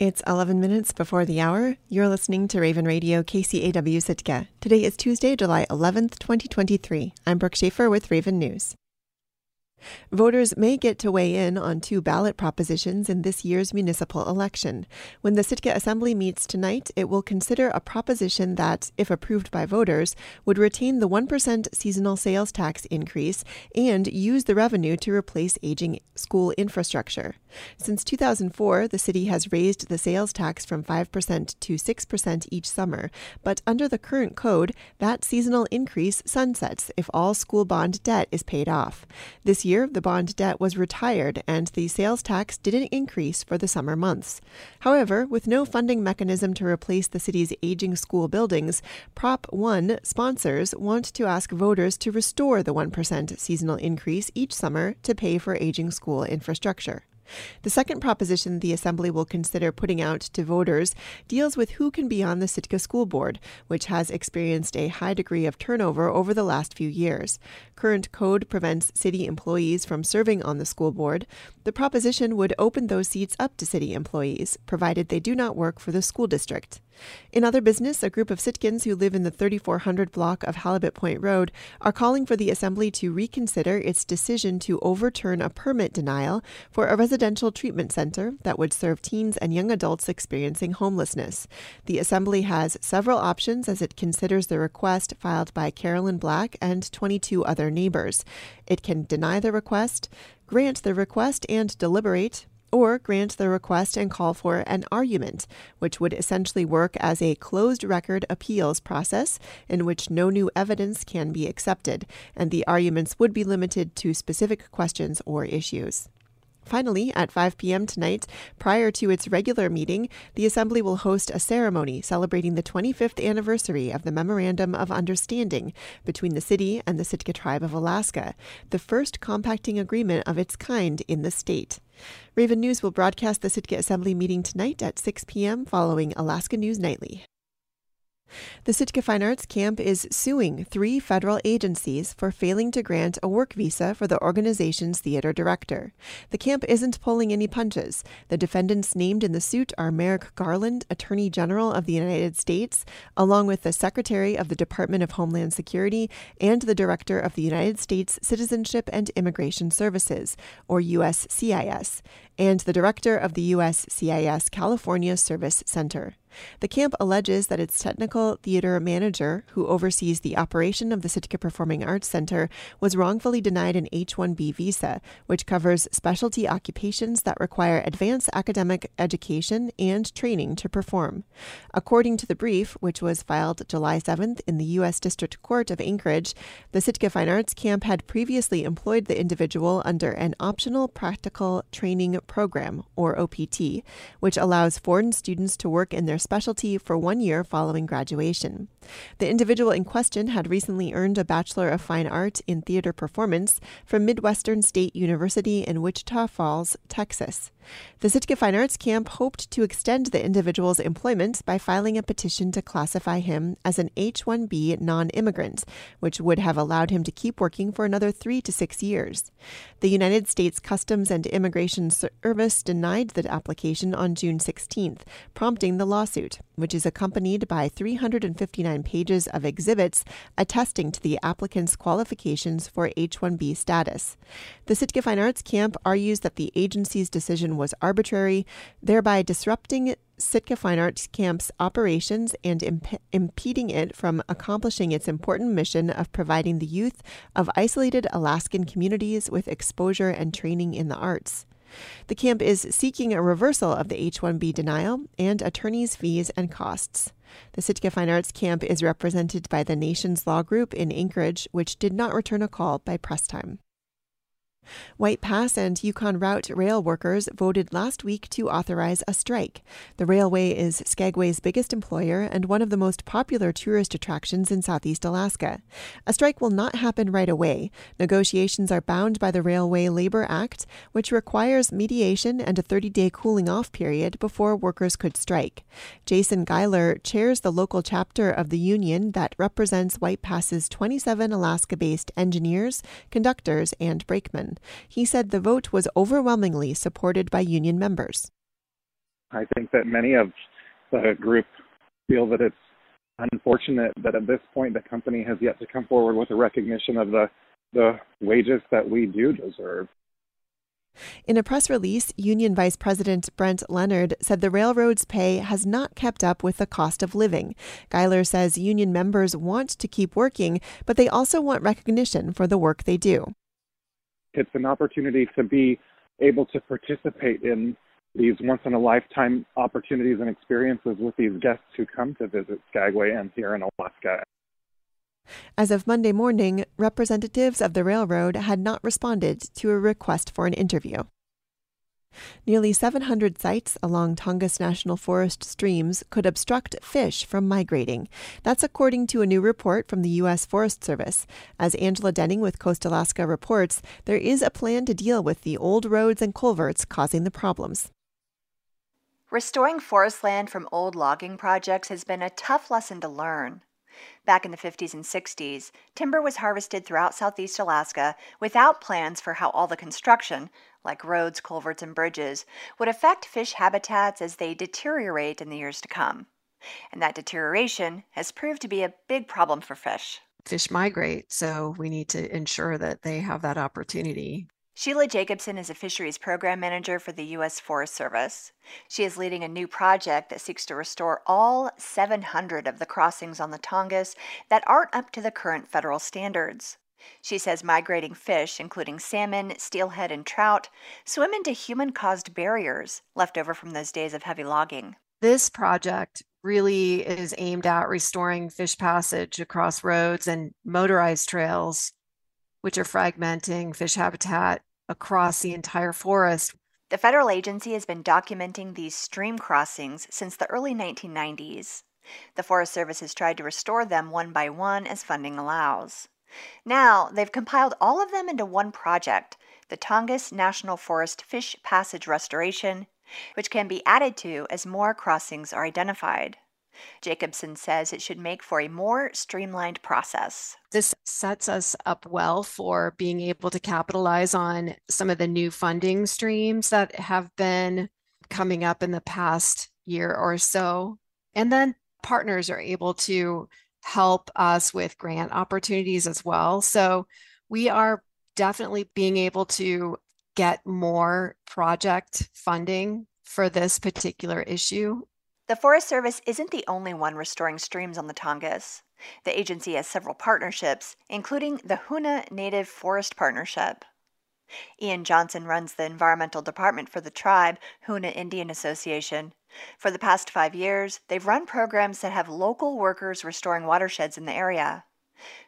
It's 11 minutes before the hour. You're listening to Raven Radio KCAW Sitka. Today is Tuesday, July 11th, 2023. I'm Brooke Schaefer with Raven News. Voters may get to weigh in on two ballot propositions in this year's municipal election. When the Sitka Assembly meets tonight, it will consider a proposition that, if approved by voters, would retain the 1% seasonal sales tax increase and use the revenue to replace aging school infrastructure. Since 2004, the city has raised the sales tax from 5% to 6% each summer, but under the current code, that seasonal increase sunsets if all school bond debt is paid off. This year, the bond debt was retired and the sales tax didn't increase for the summer months. However, with no funding mechanism to replace the city's aging school buildings, Prop 1 sponsors want to ask voters to restore the 1% seasonal increase each summer to pay for aging school infrastructure. The second proposition the Assembly will consider putting out to voters deals with who can be on the Sitka School Board, which has experienced a high degree of turnover over the last few years. Current code prevents city employees from serving on the school board. The proposition would open those seats up to city employees, provided they do not work for the school district. In other business, a group of Sitkans who live in the 3400 block of Halibut Point Road are calling for the Assembly to reconsider its decision to overturn a permit denial for a residential treatment center that would serve teens and young adults experiencing homelessness. The Assembly has several options as it considers the request filed by Carolyn Black and 22 other neighbors. It can deny the request, grant the request and deliberate, or grant the request and call for an argument, which would essentially work as a closed record appeals process in which no new evidence can be accepted, and the arguments would be limited to specific questions or issues. Finally, at 5 p.m. tonight, prior to its regular meeting, the Assembly will host a ceremony celebrating the 25th anniversary of the Memorandum of Understanding between the city and the Sitka Tribe of Alaska, the first compacting agreement of its kind in the state. Raven News will broadcast the Sitka Assembly meeting tonight at 6 p.m. following Alaska News Nightly. The Sitka Fine Arts Camp is suing three federal agencies for failing to grant a work visa for the organization's theater director. The camp isn't pulling any punches. The defendants named in the suit are Merrick Garland, Attorney General of the United States, along with the Secretary of the Department of Homeland Security and the Director of the United States Citizenship and Immigration Services, or USCIS, and the Director of the USCIS California Service Center. The camp alleges that its technical theater manager, who oversees the operation of the Sitka Performing Arts Center, was wrongfully denied an H 1B visa, which covers specialty occupations that require advanced academic education and training to perform. According to the brief, which was filed July 7th in the U.S. District Court of Anchorage, the Sitka Fine Arts Camp had previously employed the individual under an optional practical training program, or OPT, which allows foreign students to work in their specialty for one year following graduation. The individual in question had recently earned a Bachelor of Fine Art in Theater Performance from Midwestern State University in Wichita Falls, Texas. The Sitka Fine Arts Camp hoped to extend the individual's employment by filing a petition to classify him as an H 1B non immigrant, which would have allowed him to keep working for another three to six years. The United States Customs and Immigration Service denied the application on June 16th, prompting the lawsuit, which is accompanied by 359 pages of exhibits attesting to the applicant's qualifications for H 1B status. The Sitka Fine Arts Camp argues that the agency's decision was arbitrary, thereby disrupting Sitka Fine Arts Camp's operations and imp- impeding it from accomplishing its important mission of providing the youth of isolated Alaskan communities with exposure and training in the arts. The camp is seeking a reversal of the H 1B denial and attorney's fees and costs. The Sitka Fine Arts Camp is represented by the Nations Law Group in Anchorage, which did not return a call by press time. White Pass and Yukon Route rail workers voted last week to authorize a strike. The railway is Skagway's biggest employer and one of the most popular tourist attractions in southeast Alaska. A strike will not happen right away. Negotiations are bound by the Railway Labor Act, which requires mediation and a 30 day cooling off period before workers could strike. Jason Geiler chairs the local chapter of the union that represents White Pass's 27 Alaska based engineers, conductors, and brakemen. He said the vote was overwhelmingly supported by union members. I think that many of the group feel that it's unfortunate that at this point the company has yet to come forward with a recognition of the the wages that we do deserve. In a press release, Union Vice President Brent Leonard said the railroad's pay has not kept up with the cost of living. Geiler says union members want to keep working, but they also want recognition for the work they do. It's an opportunity to be able to participate in these once in a lifetime opportunities and experiences with these guests who come to visit Skagway and here in Alaska. As of Monday morning, representatives of the railroad had not responded to a request for an interview. Nearly 700 sites along Tongass National Forest streams could obstruct fish from migrating. That's according to a new report from the U.S. Forest Service. As Angela Denning with Coast Alaska reports, there is a plan to deal with the old roads and culverts causing the problems. Restoring forest land from old logging projects has been a tough lesson to learn. Back in the 50s and 60s, timber was harvested throughout southeast Alaska without plans for how all the construction, like roads, culverts, and bridges, would affect fish habitats as they deteriorate in the years to come. And that deterioration has proved to be a big problem for fish. Fish migrate, so we need to ensure that they have that opportunity. Sheila Jacobson is a fisheries program manager for the U.S. Forest Service. She is leading a new project that seeks to restore all 700 of the crossings on the Tongass that aren't up to the current federal standards. She says migrating fish, including salmon, steelhead, and trout, swim into human caused barriers left over from those days of heavy logging. This project really is aimed at restoring fish passage across roads and motorized trails, which are fragmenting fish habitat across the entire forest. The federal agency has been documenting these stream crossings since the early 1990s. The Forest Service has tried to restore them one by one as funding allows. Now, they've compiled all of them into one project, the Tongass National Forest Fish Passage Restoration, which can be added to as more crossings are identified. Jacobson says it should make for a more streamlined process. This sets us up well for being able to capitalize on some of the new funding streams that have been coming up in the past year or so. And then partners are able to help us with grant opportunities as well. So we are definitely being able to get more project funding for this particular issue the Forest Service isn't the only one restoring streams on the Tongass. The agency has several partnerships, including the Hoonah Native Forest Partnership. Ian Johnson runs the environmental department for the tribe, Hoonah Indian Association. For the past five years, they've run programs that have local workers restoring watersheds in the area.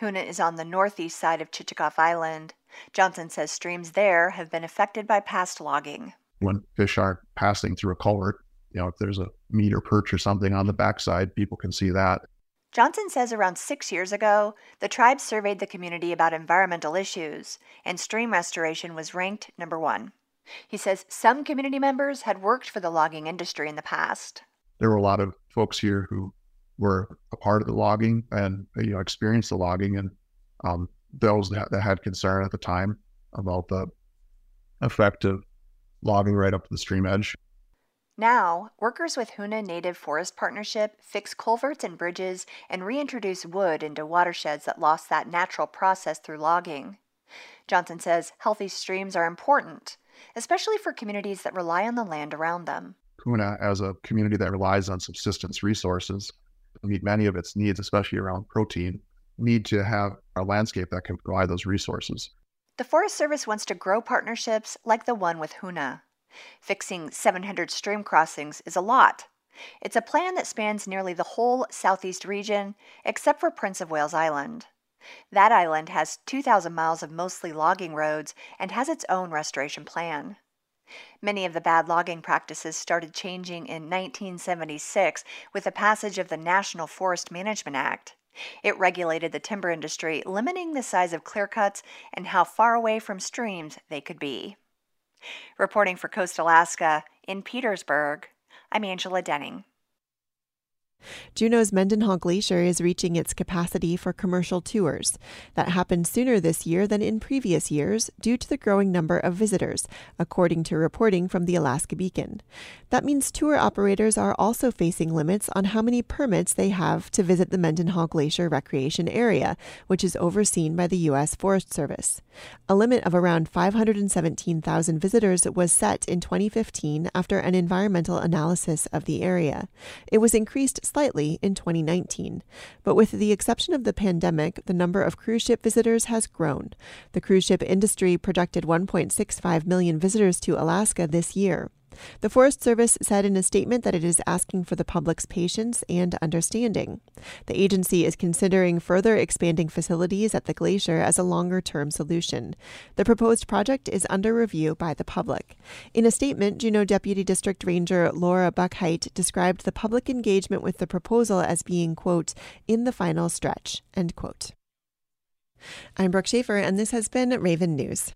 Hoonah is on the northeast side of Chichagof Island. Johnson says streams there have been affected by past logging. When fish aren't passing through a culvert, you know, if there's a meter perch or something on the backside, people can see that. Johnson says around six years ago, the tribe surveyed the community about environmental issues, and stream restoration was ranked number one. He says some community members had worked for the logging industry in the past. There were a lot of folks here who were a part of the logging and you know experienced the logging, and um, those that, that had concern at the time about the effect of logging right up to the stream edge. Now, workers with Hoonah Native Forest Partnership fix culverts and bridges and reintroduce wood into watersheds that lost that natural process through logging. Johnson says healthy streams are important, especially for communities that rely on the land around them. Hoonah, as a community that relies on subsistence resources to meet many of its needs, especially around protein, need to have a landscape that can provide those resources. The Forest Service wants to grow partnerships like the one with Hoonah. Fixing 700 stream crossings is a lot. It's a plan that spans nearly the whole southeast region, except for Prince of Wales Island. That island has 2,000 miles of mostly logging roads and has its own restoration plan. Many of the bad logging practices started changing in 1976 with the passage of the National Forest Management Act. It regulated the timber industry, limiting the size of clear cuts and how far away from streams they could be. Reporting for Coast Alaska in Petersburg, I'm Angela Denning. Juneau's Mendenhall Glacier is reaching its capacity for commercial tours. That happened sooner this year than in previous years due to the growing number of visitors, according to reporting from the Alaska Beacon. That means tour operators are also facing limits on how many permits they have to visit the Mendenhall Glacier Recreation Area, which is overseen by the U.S. Forest Service. A limit of around 517,000 visitors was set in 2015 after an environmental analysis of the area. It was increased slightly in 2019. But with the exception of the pandemic, the number of cruise ship visitors has grown. The cruise ship industry projected 1.65 million visitors to Alaska this year. The Forest Service said in a statement that it is asking for the public's patience and understanding. The agency is considering further expanding facilities at the glacier as a longer term solution. The proposed project is under review by the public. In a statement, Juneau Deputy District Ranger Laura Buckheit described the public engagement with the proposal as being, quote, in the final stretch, end quote. I'm Brooke Schaefer, and this has been Raven News.